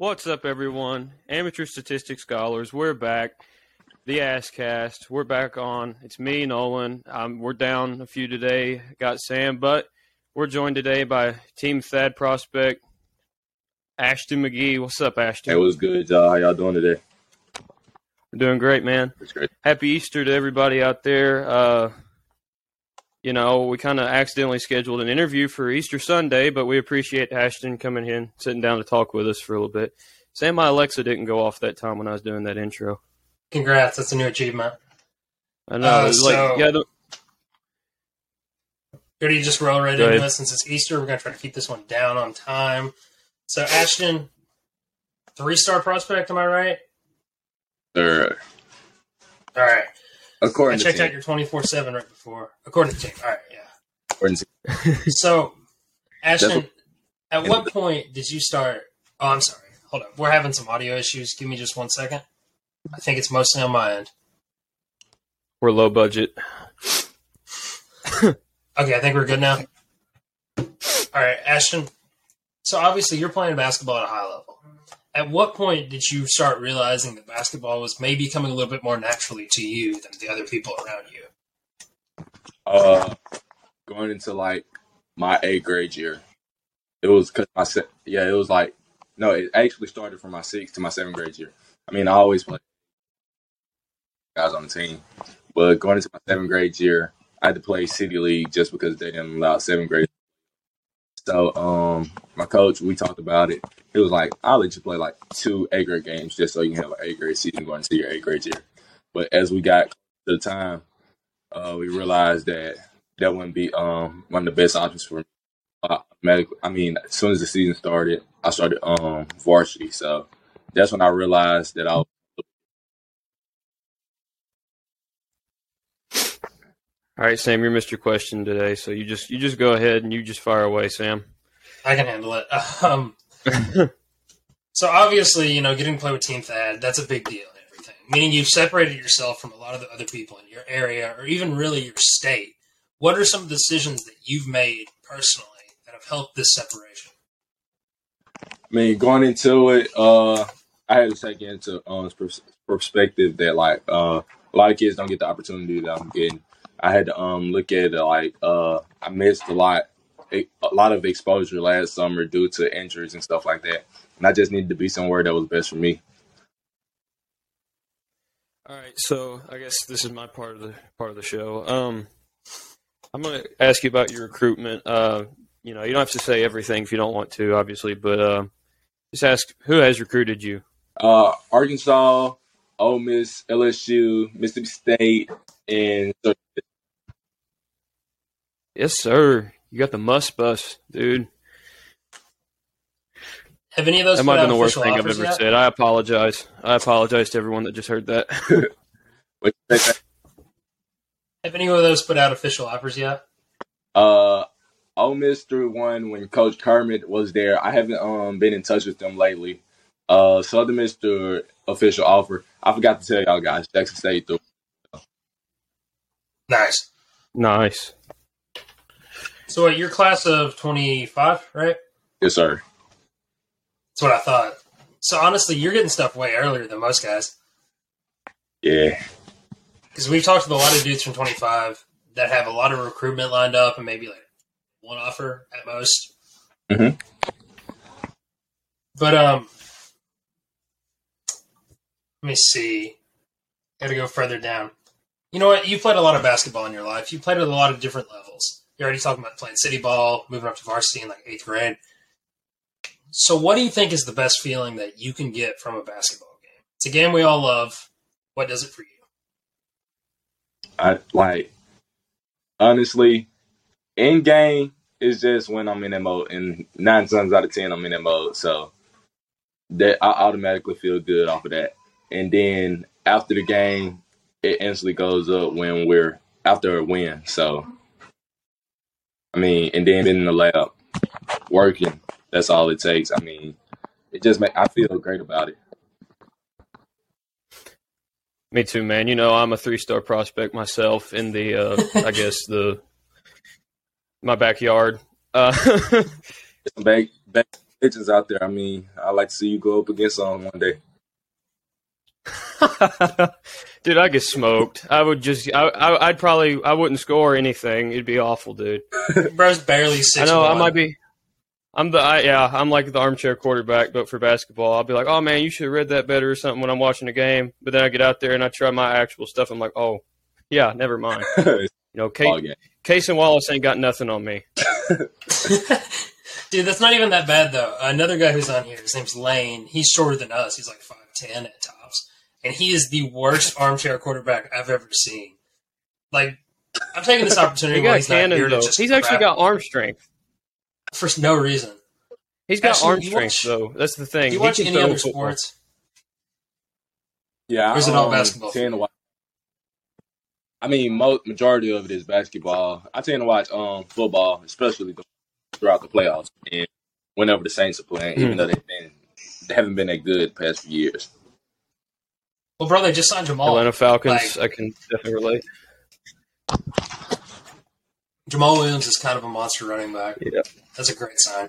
What's up, everyone? Amateur statistics scholars, we're back. The Asscast, we're back on. It's me, Nolan. Um, we're down a few today. Got Sam, but we're joined today by Team Thad prospect Ashton Magee. What's up, Ashton? Hey, what's good, y'all? How y'all doing today? We're doing great, man. It's great. Happy Easter to everybody out there. Uh, you know, we kind of accidentally scheduled an interview for Easter Sunday, but we appreciate Ashton coming in, sitting down to talk with us for a little bit. Sam, my Alexa didn't go off that time when I was doing that intro. Congrats, that's a new achievement. I know. Uh, it was like, so- yeah, the, Ready to just roll right Go into ahead. it since it's Easter. We're going to try to keep this one down on time. So, Ashton, three star prospect, am I right? Third. All right. I According to checked team. out your 24 7 right before, according to team. All right, yeah. According to So, Ashton, That's at what point did you start? Oh, I'm sorry. Hold up. We're having some audio issues. Give me just one second. I think it's mostly on my end. we're low budget. Okay, I think we're good now. All right, Ashton. So obviously you're playing basketball at a high level. At what point did you start realizing that basketball was maybe coming a little bit more naturally to you than the other people around you? uh, going into like my eighth grade year, it was because my se- yeah, it was like no, it actually started from my sixth to my seventh grade year. I mean, I always played guys on the team, but going into my seventh grade year, I had to play city league just because they didn't allow seventh grade. So, um, my coach, we talked about it. It was like, I'll let you play like two eighth grade games just so you can have an eighth grade season going into your eighth grade year. But as we got to the time, uh, we realized that that wouldn't be um one of the best options for me. Uh. I mean, as soon as the season started, I started um varsity, so that's when I realized that I was All right, Sam, you missed your question today, so you just you just go ahead and you just fire away, Sam. I can handle it. Um, so obviously, you know, getting to play with Team Thad, that's a big deal and everything. Meaning you've separated yourself from a lot of the other people in your area or even really your state. What are some of the decisions that you've made personally that have helped this separation? I mean, going into it, uh, I had to take into um perspective that like uh a lot of kids don't get the opportunity that I'm getting. I had to um look at it like uh I missed a lot a, a lot of exposure last summer due to injuries and stuff like that, and I just needed to be somewhere that was best for me. All right, so I guess this is my part of the part of the show. Um, I'm going to ask you about your recruitment. Uh, you know, you don't have to say everything if you don't want to, obviously, but uh, just ask who has recruited you. Uh, Arkansas, Ole Miss, LSU, Mississippi State, and Yes, sir. You got the must bus, dude. Have any of those That put might have out been the worst thing I've ever yet? said. I apologize. I apologize to everyone that just heard that. what Have any of those put out official offers yet? Uh, Ole Miss threw one when Coach Kermit was there. I haven't um been in touch with them lately. Uh, Southern Miss threw official offer. I forgot to tell y'all guys. Jackson State threw. Nice. nice. So, what, your class of 25, right? Yes, sir. That's what I thought. So, honestly, you're getting stuff way earlier than most guys. Yeah. Because we've talked to a lot of dudes from 25 that have a lot of recruitment lined up and maybe like one offer at most. Mhm. But, um, let me see. Got to go further down. You know what? You played a lot of basketball in your life. You played at a lot of different levels. You're already talking about playing city ball, moving up to varsity in like eighth grade. So, what do you think is the best feeling that you can get from a basketball game? It's a game we all love. What does it for you? I like honestly, in game is just when I'm in that mode, and nine times out of ten I'm in that mode. So that I automatically feel good off of that. And then after the game, it instantly goes up when we're after a win. So I mean, and then in the lab working, that's all it takes. I mean, it just make I feel great about it. Me too, man. You know, I'm a three star prospect myself in the, uh, I guess the my backyard. Uh, It's back, back legends out there. I mean, I'd like to see you go up against them one day. dude, I get smoked. I would just, I, I, I'd probably, I wouldn't score anything. It'd be awful, dude. Bro's barely six. I know I might be. I'm the, I, yeah, I'm like the armchair quarterback, but for basketball, I'll be like, oh man, you should have read that better or something when I'm watching a game. But then I get out there and I try my actual stuff. I'm like, oh, yeah, never mind. You know, Case, Cason Wallace ain't got nothing on me. Dude, that's not even that bad though. Another guy who's on here, his name's Lane. He's shorter than us. He's like five ten at tops, and he is the worst armchair quarterback I've ever seen. Like, I'm taking this opportunity He while got he's not cannon here to though. just He's actually got arm strength. for no reason. He's got Actually, arm strength watch- though. That's the thing. Do you He watch any other football. sports? Yeah, Or is it all um, basketball? Tend to watch. I mean, mo- majority of it is basketball. I tend to watch um football, especially throughout the playoffs and whenever the Saints are playing, even Hmm. though they've been they haven't been that good the past few years. Well, bro, they just signed Jamaal. Atlanta Falcons. Like- I can definitely relate. Jamaal Williams is kind of a monster running back. Yeah. That's a great sign.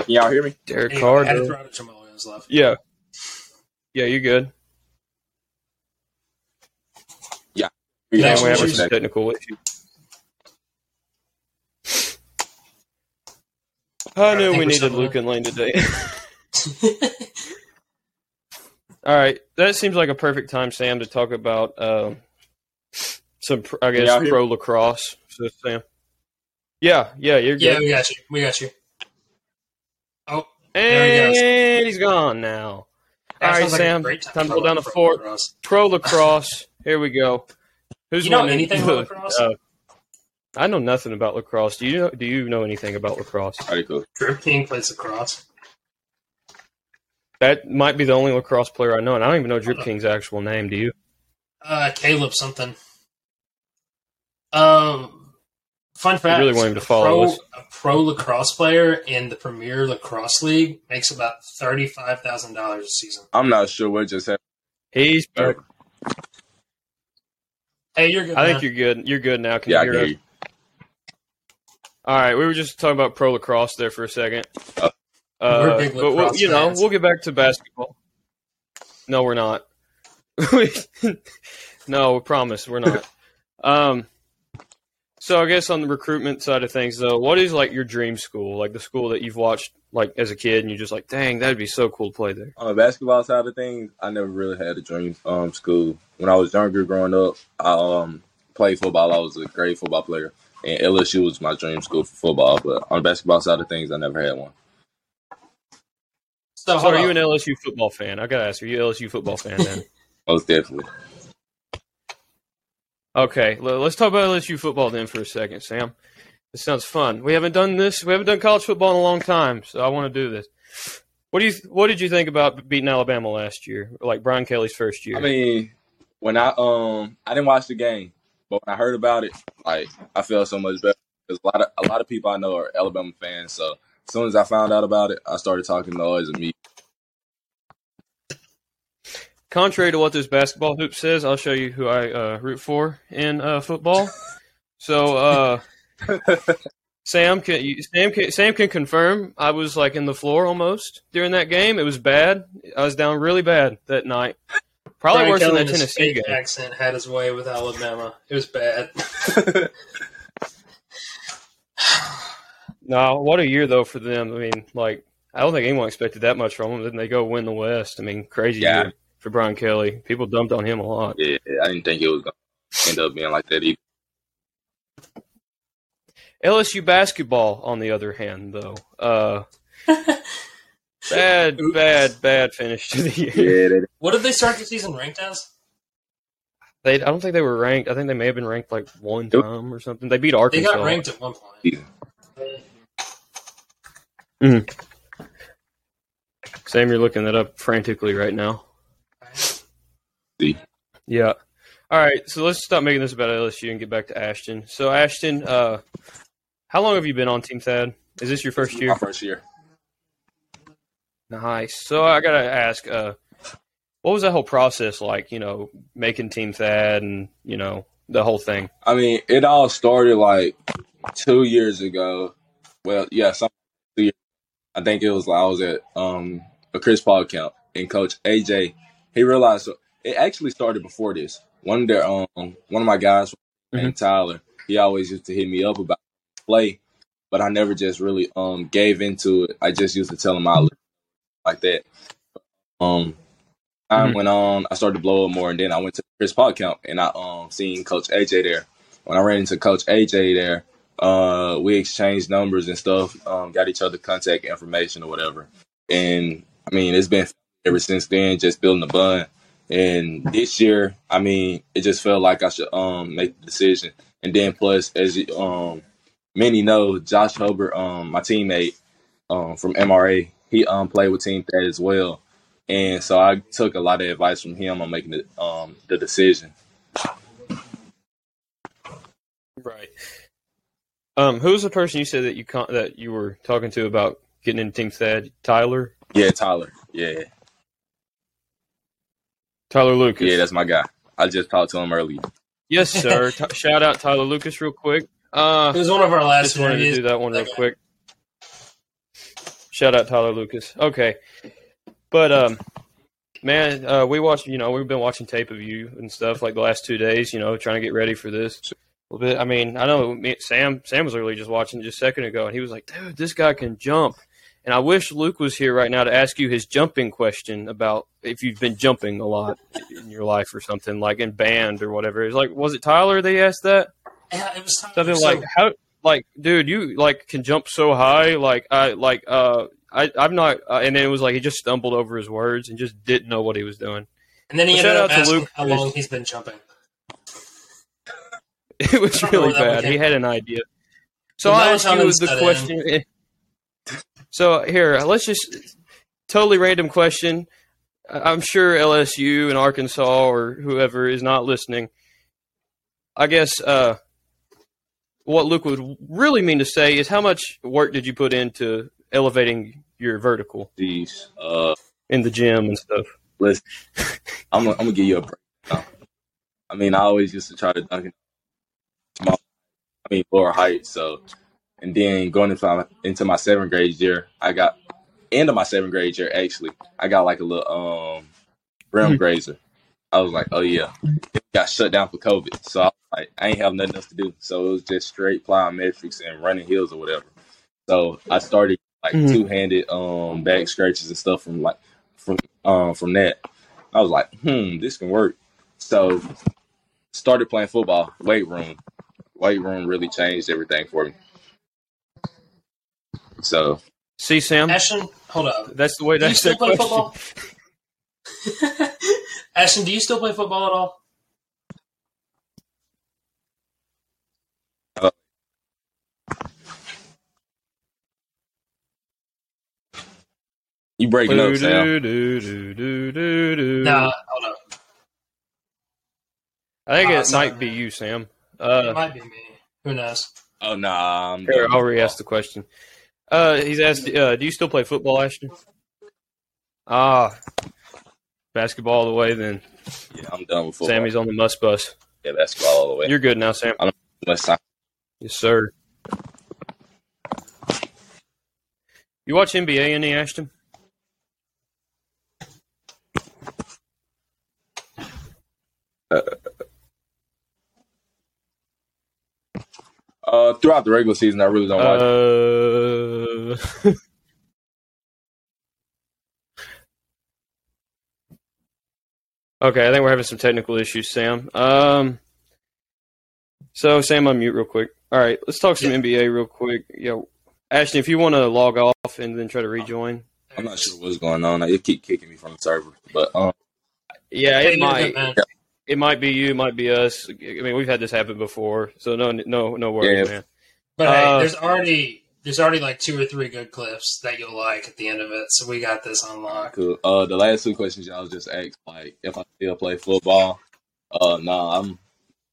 Can y'all hear me? Derek Anyway, Carr. I had to throw to Jamaal Williams left. Yeah. Yeah, you're good. Yeah, Yeah, Yeah, we have she's- some technical issues. I knew think we needed. Luke and Lane today. All right, that seems like a perfect time, Sam, to talk about um, some, I guess, y'all hear pro lacrosse. So, Sam. Yeah, yeah, you're good. yeah, we got you. We got you. Oh, There he and he's gone now. All that right, sounds like a Sam. great time to for hold down the pro fort. lacrosse. Pro lacrosse. Here we go. Who's You know winning? anything about lacrosse? Uh, I know nothing about lacrosse. Do you know? Do you know anything about lacrosse? Pretty cool. Drip King plays lacrosse. That might be the only lacrosse player I know, and I don't even know Drip King's actual name. Do you? Uh, Caleb something. Um, fun fact: I really want him to a follow pro, us. A pro lacrosse player in the Premier Lacrosse League makes about thirty-five thousand dollars a season. I'm not sure what just happened. He's. Hey, you're good. I think you're good. You're good now. Can Yeah, I you can hear hear us? you. All right, we were just talking about pro lacrosse there for a second. Uh, Uh, We're big but we'll, you know, fans. we'll get back to basketball. No, we're not. no, we promise we're not. Um, so I guess on the recruitment side of things, though, what is like your dream school? Like the school that you've watched like as a kid, and you're just like, dang, that'd be so cool to play there. On the basketball side of things, I never really had a dream um school. When I was younger, growing up, I um played football. I was a great football player, and LSU was my dream school for football. But on the basketball side of things, I never had one. So, So, hold are you an LSU football fan? I gotta ask, are you an LSU football fan then? Most definitely. Okay, let's talk about LSU football then for a second, Sam. This sounds fun. We haven't done this. We haven't done college football in a long time, so I want to do this. What do you What did you think about beating Alabama last year? Like Brian Kelly's first year. I mean, when I um I didn't watch the game, but when I heard about it, like I felt so much better because a lot of a lot of people I know are Alabama fans. So as soon as I found out about it, I started talking to noise and me. Contrary to what this basketball hoop says, I'll show you who I uh, root for in uh, football. so, uh, Sam can you, Sam can Sam can confirm I was like in the floor almost during that game. It was bad. I was down really bad that night. Probably Brian worse Kelly than in that Tennessee fake game. accent had his way with Alabama. It was bad. No, what a year though for them. I mean, like I don't think anyone expected that much from them. Then they go win the West. I mean, crazy Yeah. year for Brian Kelly. People dumped on him a lot. Yeah, I didn't think it was gonna end up being like that either. LSU basketball, on the other hand, though, uh, bad, bad, bad finish to the year. Yeah, What did they start the season ranked as? They, I don't think they were ranked. I think they may have been ranked like one time or something. They beat Arkansas. They got ranked at one point. Yeah. Sam, you're looking that up frantically right now. Yeah. All right, so let's stop making this about LSU and get back to Ashton. So, Ashton, uh, how long have you been on Team Thad? Is this your first my year? first year. Nice. So, I gotta ask, uh, what was that whole process like? You know, making Team Thad and you know the whole thing. I mean, it all started like two years ago. Well, yeah, some two years. I think it was like I was at um a Chris Paul camp, and Coach AJ he realized it actually started before this. One of their um one of my guys named Tyler, he always used to hit me up about play, but I never just really um gave into it. I just used to tell him I look like that. Um, time Mhm. went on, I started to blow up more, and then I went to Chris Paul camp, and I um seen Coach AJ there. When I ran into Coach AJ there, uh, we exchanged numbers and stuff, um, got each other contact information or whatever. And I mean, it's been ever since then, just building a bond. And this year, I mean, it just felt like I should um make the decision. And then plus, as um many know, Josh Hubbard, um, my teammate um from MRA, he um played with Team Thad as well. And so I took a lot of advice from him on making the um the decision. Right. Um, who was the person you said that you con- that you were talking to about getting into Team Thad? Tyler. Yeah, Tyler. Yeah, Tyler Lucas. yeah, that's my guy. I just talked to him earlier. yes, sir. T- shout out Tyler Lucas real quick. Uh, It was one of our last just wanted to do that one real Okay. quick. Shout out Tyler Lucas. Okay, but um, man, uh, we watched. You know, we've been watching tape of you and stuff like the last two days. You know, trying to get ready for this. A little bit. I mean, I know me, Sam. Sam was literally just watching just a second ago, and he was like, "Dude, this guy can jump." And I wish Luke was here right now to ask you his jumping question about if you've been jumping a lot in your life or something, like in band or whatever. It's like, was it Tyler they asked that? Yeah, it was something so- like how like dude you like can jump so high like i like uh i i'm not uh, and then it was like he just stumbled over his words and just didn't know what he was doing And then he Well, ended up out to asking Luke how his- long he's been jumping. it was I don't know really where that bad he had an idea so Well, i'll now ask Tom you the set question so here let's just totally random question I- i'm sure lsu and arkansas or whoever is not listening i guess uh what Luke would really mean to say is how much work did you put into elevating your vertical Jeez. Uh, in the gym and stuff? listen, I'm gonna, I'm gonna give you a break. now. I mean, I always used to try to dunk it small, I mean, lower height. So, and then going into my, into my seventh grade year, I got end of my seventh grade year actually, I got like a little um rim Mhm. grazer. I was like, oh yeah, it got shut down for COVID. So I like, I ain't have nothing else to do. So it was just straight plyometrics and running hills or whatever. So I started like Mhm. two handed um back scratches and stuff from like from um from that. I was like, hmm, this can work. So started playing football, weight room. Weight room really changed everything for me. So See, Sam, Ashton, hold up. that's the way Do you that's still that play question. football? Ashton, do you still play football at all? you breaking up, Sam. Do, do. Nah, hold up. I think Ah, it sorry, might be you, Sam. It Uh, might be me. Who knows? Oh nah, I'm here, I'll with re-ask the question. Uh, he's asked, uh, "Do you still play football, Ashton?" Ah, basketball all the way. Then. Yeah, I'm done with football. Sammy's on the must bus. Yeah, basketball all the way. You're good now, Sam. West Side. Yes, sir. You watch NBA any, Ashton? Uh, throughout the regular season, I really don't watch. Uh, okay, I think we're having some technical issues, Sam. Um, so Sam, unmute real quick. All right, let's talk some NBA real quick. Yo, Ashton, if you want to log off and then try to rejoin. I'm not sure what's going on. It keep kicking me from the server, but um, Yeah, Hey, it you're might. Good, man. It might be you. It might be us. I mean, we've had this happen before, so no, no, no worries, Yeah. man. But hey, Uh, there's already there's already like two or three good clips that you'll like at the end of it. So we got this unlocked. cool. Uh, the last two questions y'all just asked, like if I still play football. Uh, nah, I'm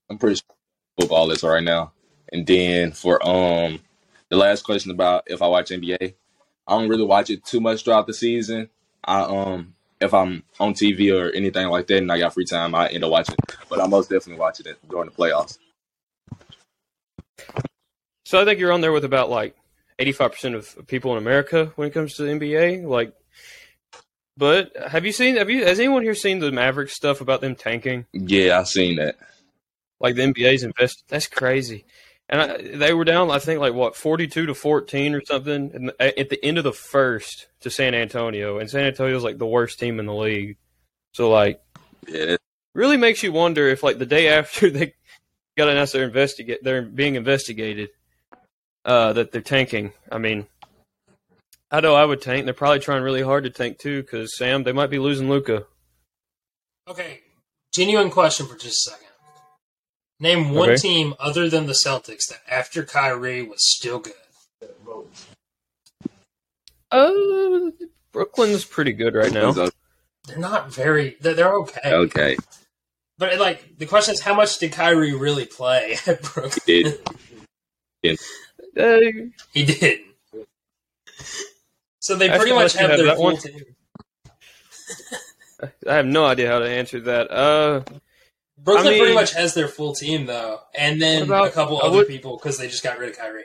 I'm pretty sure football is right now. And then for um, the last question about if I watch NBA, I don't really watch it too much throughout the season. I um, if I'm on TV or anything like that, and I got free time, I end up watching. it. But I most definitely watching it during the playoffs. So I think you're on there with about like eighty-five percent of people in America when it comes to the NBA. Like, but have you seen? Have you? Has anyone here seen the Mavericks stuff about them tanking? Yeah, I seen that. Like the NBA's invest. That's crazy. And I, they were down, I think, like what forty-two to fourteen or something, and at the end of the first to San Antonio, and San Antonio's like the worst team in the league. So like, Yeah, really makes you wonder if like the day after they got announced they're investigate they're being investigated uh that they're tanking. I mean i know i would tank. They're probably trying really hard to tank too because sam they might be losing luka Okay, genuine question for just a second. Name one Okay. team other than the Celtics that after Kyrie was still good. uh brooklyn's pretty good right now They're not very. They're, they're okay. okay. But like the question is, how much did Kyrie really play at Brooklyn? He did. uh, He did. So they pretty much have have their that full one. team. i have no idea how to answer that uh Brooklyn I mean- pretty much has their full team though, and then about- a couple other would- people because they just got rid of Kyrie.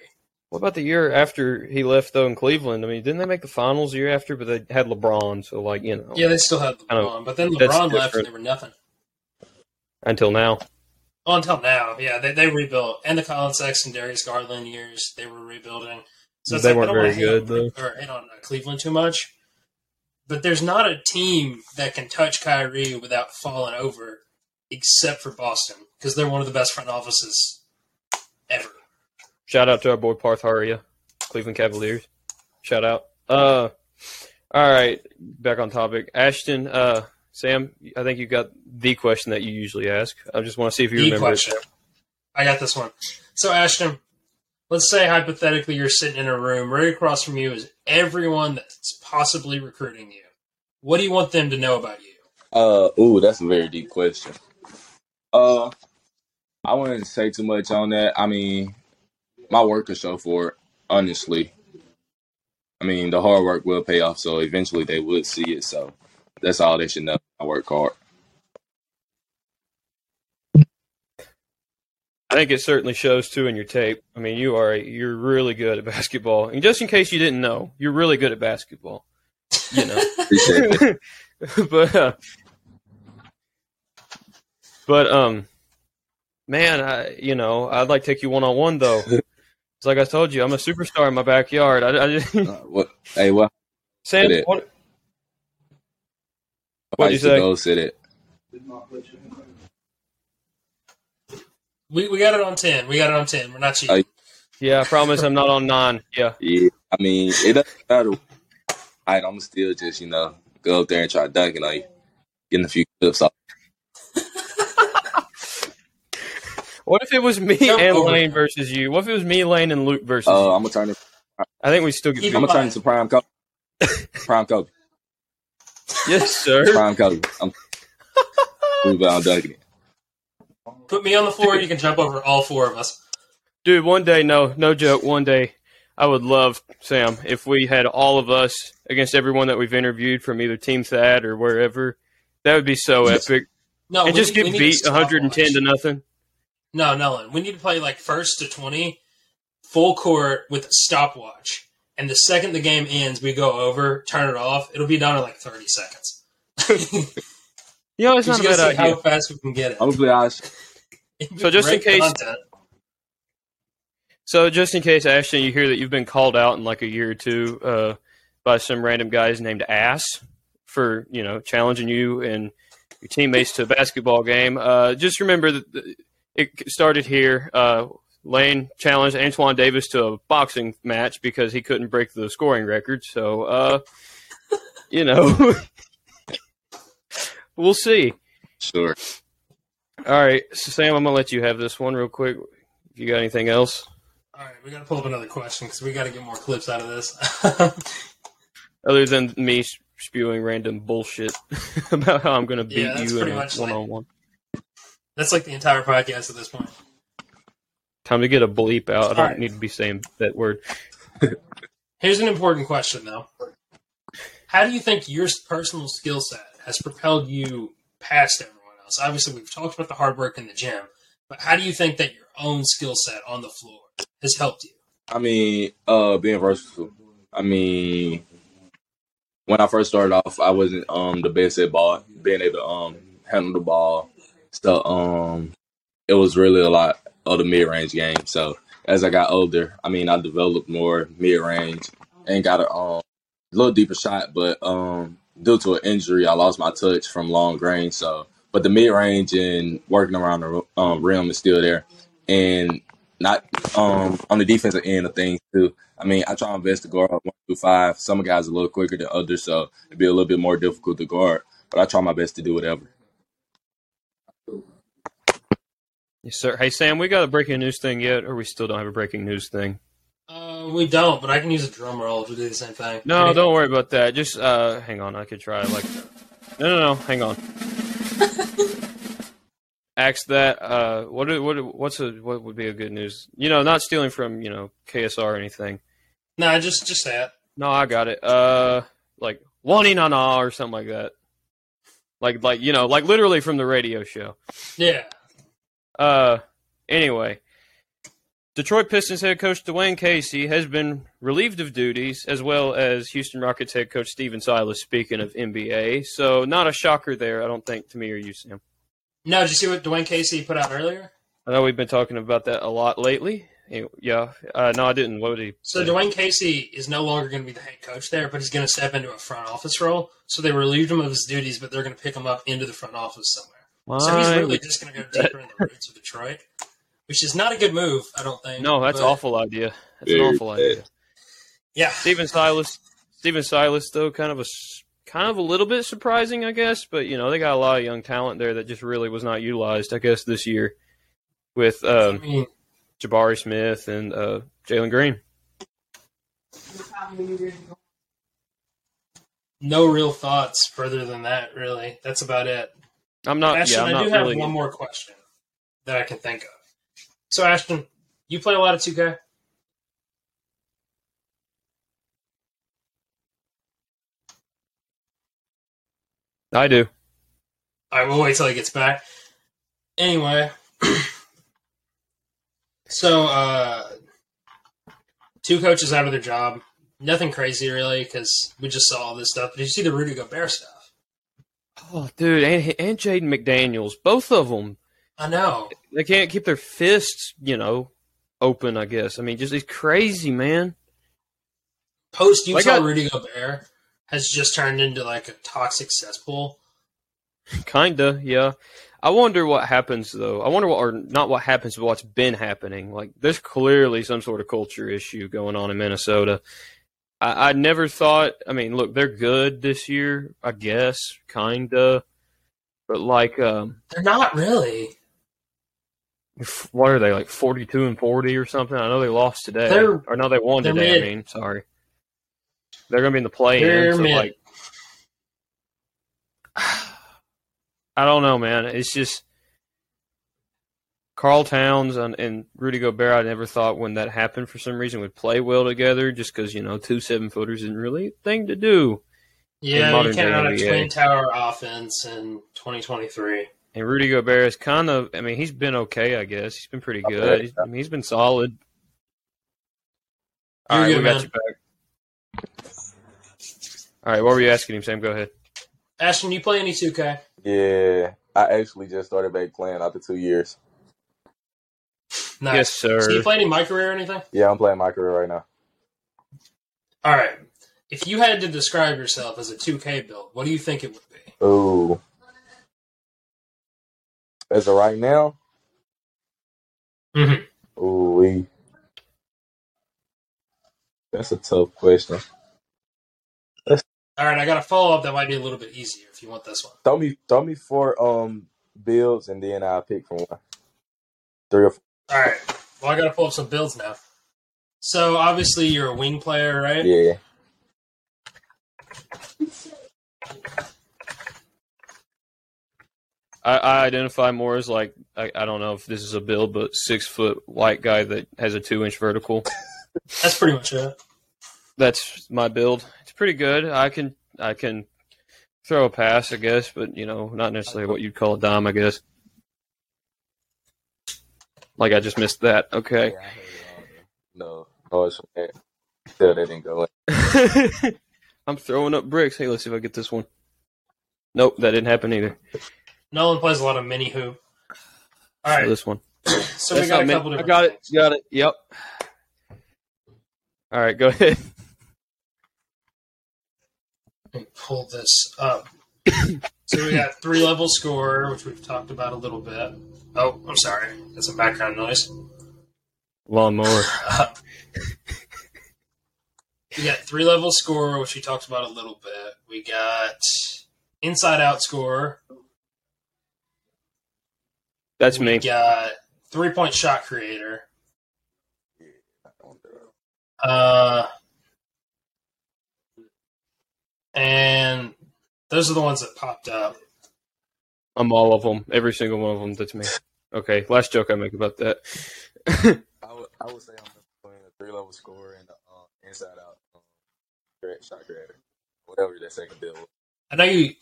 what about the year after he left though in cleveland i mean didn't they make the finals the year after but they had lebron so like you know Yeah, they still had I know. LeBron, but then LeBron left different. and they were nothing. until now Well, until now, yeah, they, they rebuilt. And the Collin Sexton, Darius Garland years, they were rebuilding. So They like, weren't very hate good, on, Or hate on uh, Cleveland too much. But there's not a team that can touch Kyrie without falling over, except for Boston, because they're one of the best front offices ever. Shout out to our boy Parth Haria, Cleveland Cavaliers. Shout out. Uh, all right, back on topic. Ashton, uh, Sam, I think you got the question that you usually ask. I just want to see if you The remember question. it. I got this one. So, Ashton, let's say hypothetically you're sitting in a room right across from you is everyone that's possibly recruiting you. What do you want them to know about you? Uh, ooh, that's a very deep question. Uh, I wouldn't say too much on that. I mean, my work will show for it. Honestly, I mean, the hard work will pay off. So eventually, they would see it. So that's all they should know. I work hard. I think it certainly shows too in your tape. I mean, you are you're really good at basketball. And just in case you didn't know, you're really good at basketball. You know. Appreciate it. but uh, but um man I you know I'd like to take you one on one though. It's like I told you, I'm a superstar in my backyard. I, I just, Uh, what? Hey, what? Sam, it. what, I What'd you used to say? go sit it. We, we got it on 10. We got it on 10. We're not cheating. Hey. yeah, I promise I'm not on nine. Yeah, Yeah, I mean, it doesn't matter. Right, I'm still just you know go up there and try dunking on you, getting a few clips off. What if it was me Jump and over. Lane versus you? What if it was me, Lane, and Luke versus Uh, you? I'm gonna turn it. I think we still get Keep I'm gonna turn mind. it to prime Kobe. Prime Kobe. Yes, sir. Prime Kobe. I'm move on. Put me on the floor. You can jump over all four of us. Dude, one day, no, no joke. One day, I would love Sam if we had all of us against everyone that we've interviewed from either Team Thad or wherever. That would be so epic. No, and we just get beat 110 to nothing. No, Nolan. We need to play like first to 20, full court with a stopwatch. And the second the game ends, we go over, turn it off. It'll be done in like 30 seconds. You know, it's not a gotta bad idea. how fast we can get it. I'm gonna eyes. So just in case- content. So, just in case, Ashton, you hear that you've been called out in like a year or two uh, by some random guys named Ass for you know challenging you and your teammates to a basketball game. Uh, just remember that the- it started here. Uh, Lane challenged Antoine Davis to a boxing match because he couldn't break the scoring record. So, uh, you know, we'll see. Sure. All right, so Sam, I'm gonna let you have this one real quick. If you got anything else, All right, we got to pull up another question because we got to get more clips out of this. other than me spewing random bullshit about how I'm gonna beat Yeah, you in pretty a much like- one-on-one. That's like the entire podcast at this point. Time to get a bleep out. I don't All right. need to be saying that word. Here's an important question, though. How do you think your personal skill set has propelled you past everyone else? Obviously, we've talked about the hard work in the gym, but how do you think that your own skill set on the floor has helped you? I mean, uh, being versatile. I mean, when I first started off, I wasn't um the best at ball, being able to um handle the ball. So um, it was really a lot of the mid range game. So as I got older, I mean, I developed more mid range and got a um little deeper shot, but um due to an injury, I lost my touch from long range. So, but the mid range and working around the um, rim is still there, and not um on the defensive end of things too. I mean, I try my best to guard one through five. Some guys are a little quicker than others, so it'd be a little bit more difficult to guard. But I try my best to do whatever. Yes, sir. Hey, Sam, we got a breaking news thing yet, or we still don't have a breaking news thing? Uh, we don't, but I can use a drum roll to do the same thing. No, Ready? don't worry about that. Just uh, hang on. I could try. Like, no, no, no. Hang on. Ask that. Uh, what? What? What's a? What would be a good news? You know, not stealing from you know KSR or anything. No, just just it. No, I got it. Uh, like Wani na na or something like that. Like, like you know, like literally from the radio show. Yeah. Uh, anyway, Detroit Pistons head coach Dwane Casey has been relieved of duties, as well as Houston Rockets head coach Stephen Silas. Speaking of NBA, so not a shocker there, I don't think, to me or you, Sam. No, did you see what Dwane Casey put out earlier? I know we've been talking about that a lot lately. Yeah, uh, no, I didn't. What did he? So say? Dwane Casey is no longer going to be the head coach there, but he's going to step into a front office role. So they relieved him of his duties, but they're going to pick him up into the front office somewhere. So he's really just going to go deeper in the roots of Detroit, which is not a good move, I don't think. no, that's but- awful idea. That's an awful bad. idea. Yeah, Stephen Silas, Stephen Silas, though, kind of a s- kind of a little bit surprising, I guess. But you know, they got a lot of young talent there that just really was not utilized, I guess, this year with I um, mean, Jabari Smith and uh, Jalen Green. no real thoughts further than that. Really, that's about it. I'm not. Ashton, yeah, I'm I do have really. one more question that I can think of. So, Ashton, you play a lot of 2K? I do. I will wait till he gets back. Anyway, so uh, two coaches out of their job. Nothing crazy really, because we just saw all this stuff. But did you see the Rudy Gobert stuff? Oh, dude, and and Jaden McDaniels, both of them. I know. They can't keep their fists, you know, open. I guess. I mean, just it's crazy, man. Post Utah Like I- Rudy Gobert has just turned into like a toxic cesspool. Kinda, yeah. I wonder what happens though. I wonder what, or not what happens, but what's been happening. Like, there's clearly some sort of culture issue going on in Minnesota. I, I never thought. I mean, look, they're good this year, I guess, kinda. But like, um, They're not really. what are they like, forty-two and forty or something? I know they lost today, They're- or no, they won today. mid. I mean, sorry, they're gonna be in the play-in. So mid. like, I don't know, man. It's just Karl Towns and, and Rudy Gobert. I never thought when that happened for some reason would play well together, just because you know two seven footers isn't really a thing to do. Yeah, you modern can't day run a twin tower offense in 2023. And Rudy Gobert is kind of. I mean, he's been okay. I guess he's been pretty good. bad. He's, I mean, he's been solid. All You're right, good, we got man. you back. All right, what were you asking him, Sam? Go ahead. Ashton, you play any 2K? Yeah, I actually just started back playing after two years. Nice. Yes, sir. So you play any my career or anything? Yeah, I'm playing my career right now. All right. If you had to describe yourself as a 2K build, what do you think it would be? Ooh. As of right now, Mhm. ooh. That's a tough question. All right, I got a follow up that might be a little bit easier if you want this one. Throw me, throw me four um builds, and then I'll pick from one, three or four. All right. Well, I got to pull up some builds now. So obviously you're a wing player, right? Yeah, I, I identify more as like I, I don't know if this is a build, but six foot white guy that has a two inch vertical. That's pretty much it. That's my build. It's pretty good. I can I can throw a pass, I guess, but you know, not necessarily what you'd call a dime, I guess. Like I just missed that. Okay. no, noise from that. Still, they didn't go in. I'm throwing up bricks. Hey, let's see if I get this one. Nope, that didn't happen either. Nolan plays a lot of mini hoop. All right, So this one. so we got a not couple me. I got it. things. Got it. Yep. All right, go ahead. Let me pull this up. so we got three level score, which we've talked about a little bit. Oh, I'm sorry. That's some background noise. Lawnmower. We got three level score, which we talked about a little bit. We got inside out score. That's we me. got three point shot creator. Uh, and those are the ones that popped up. I'm all of them. Every single one of them. That's me. Okay, last joke I make about that. I would, I would say I'm between a three level scorer and a uh, inside out um, shot creator, whatever that second deal was. I know you.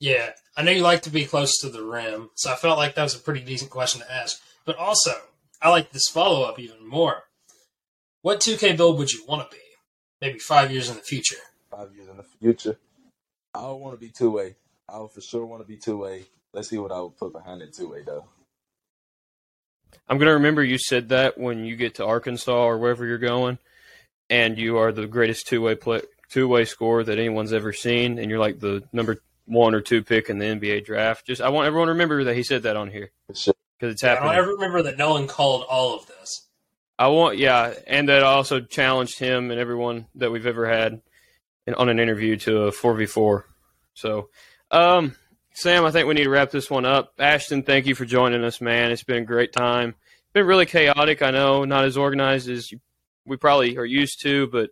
Yeah, I know you like to be close to the rim, so I felt like that was a pretty decent question to ask. But also, I like this follow up even more. What 2K build would you want to be? Maybe five years in the future. Five years in the future, I would want to be two way. I would for sure want to be two way. Let's see what I would put behind it two way though. I'm gonna remember you said that when you get to Arkansas or wherever you're going, and you are the greatest two way play two way scorer that anyone's ever seen, and you're like the number one or two pick in the NBA draft. Just I want everyone to remember that he said that on here because it's I happening. don't ever remember that Nolan called all of this. I want, yeah, and that also challenged him and everyone that we've ever had in, on an interview to a four v four. So, um, Sam, I think we need to wrap this one up. Ashton, thank you for joining us, man. It's been a great time. It's been really chaotic. I know, not as organized as you, we probably are used to, but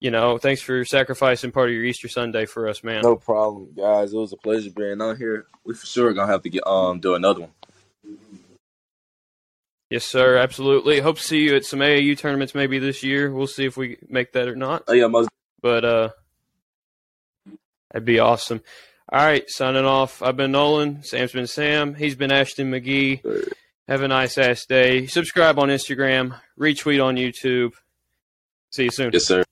you know, thanks for sacrificing part of your Easter Sunday for us, man. No problem, guys. It was a pleasure being on here. We for sure are gonna have to get um do another one. Yes, sir. Absolutely. Hope to see you at some AAU tournaments maybe this year. We'll see if we make that or not. Oh yeah, most But uh that'd be awesome. All right, signing off. I've been Nolan. Sam's been Sam. He's been Ashton Magee. Have a nice ass day. Subscribe on Instagram. Retweet on YouTube. See you soon. yes sir.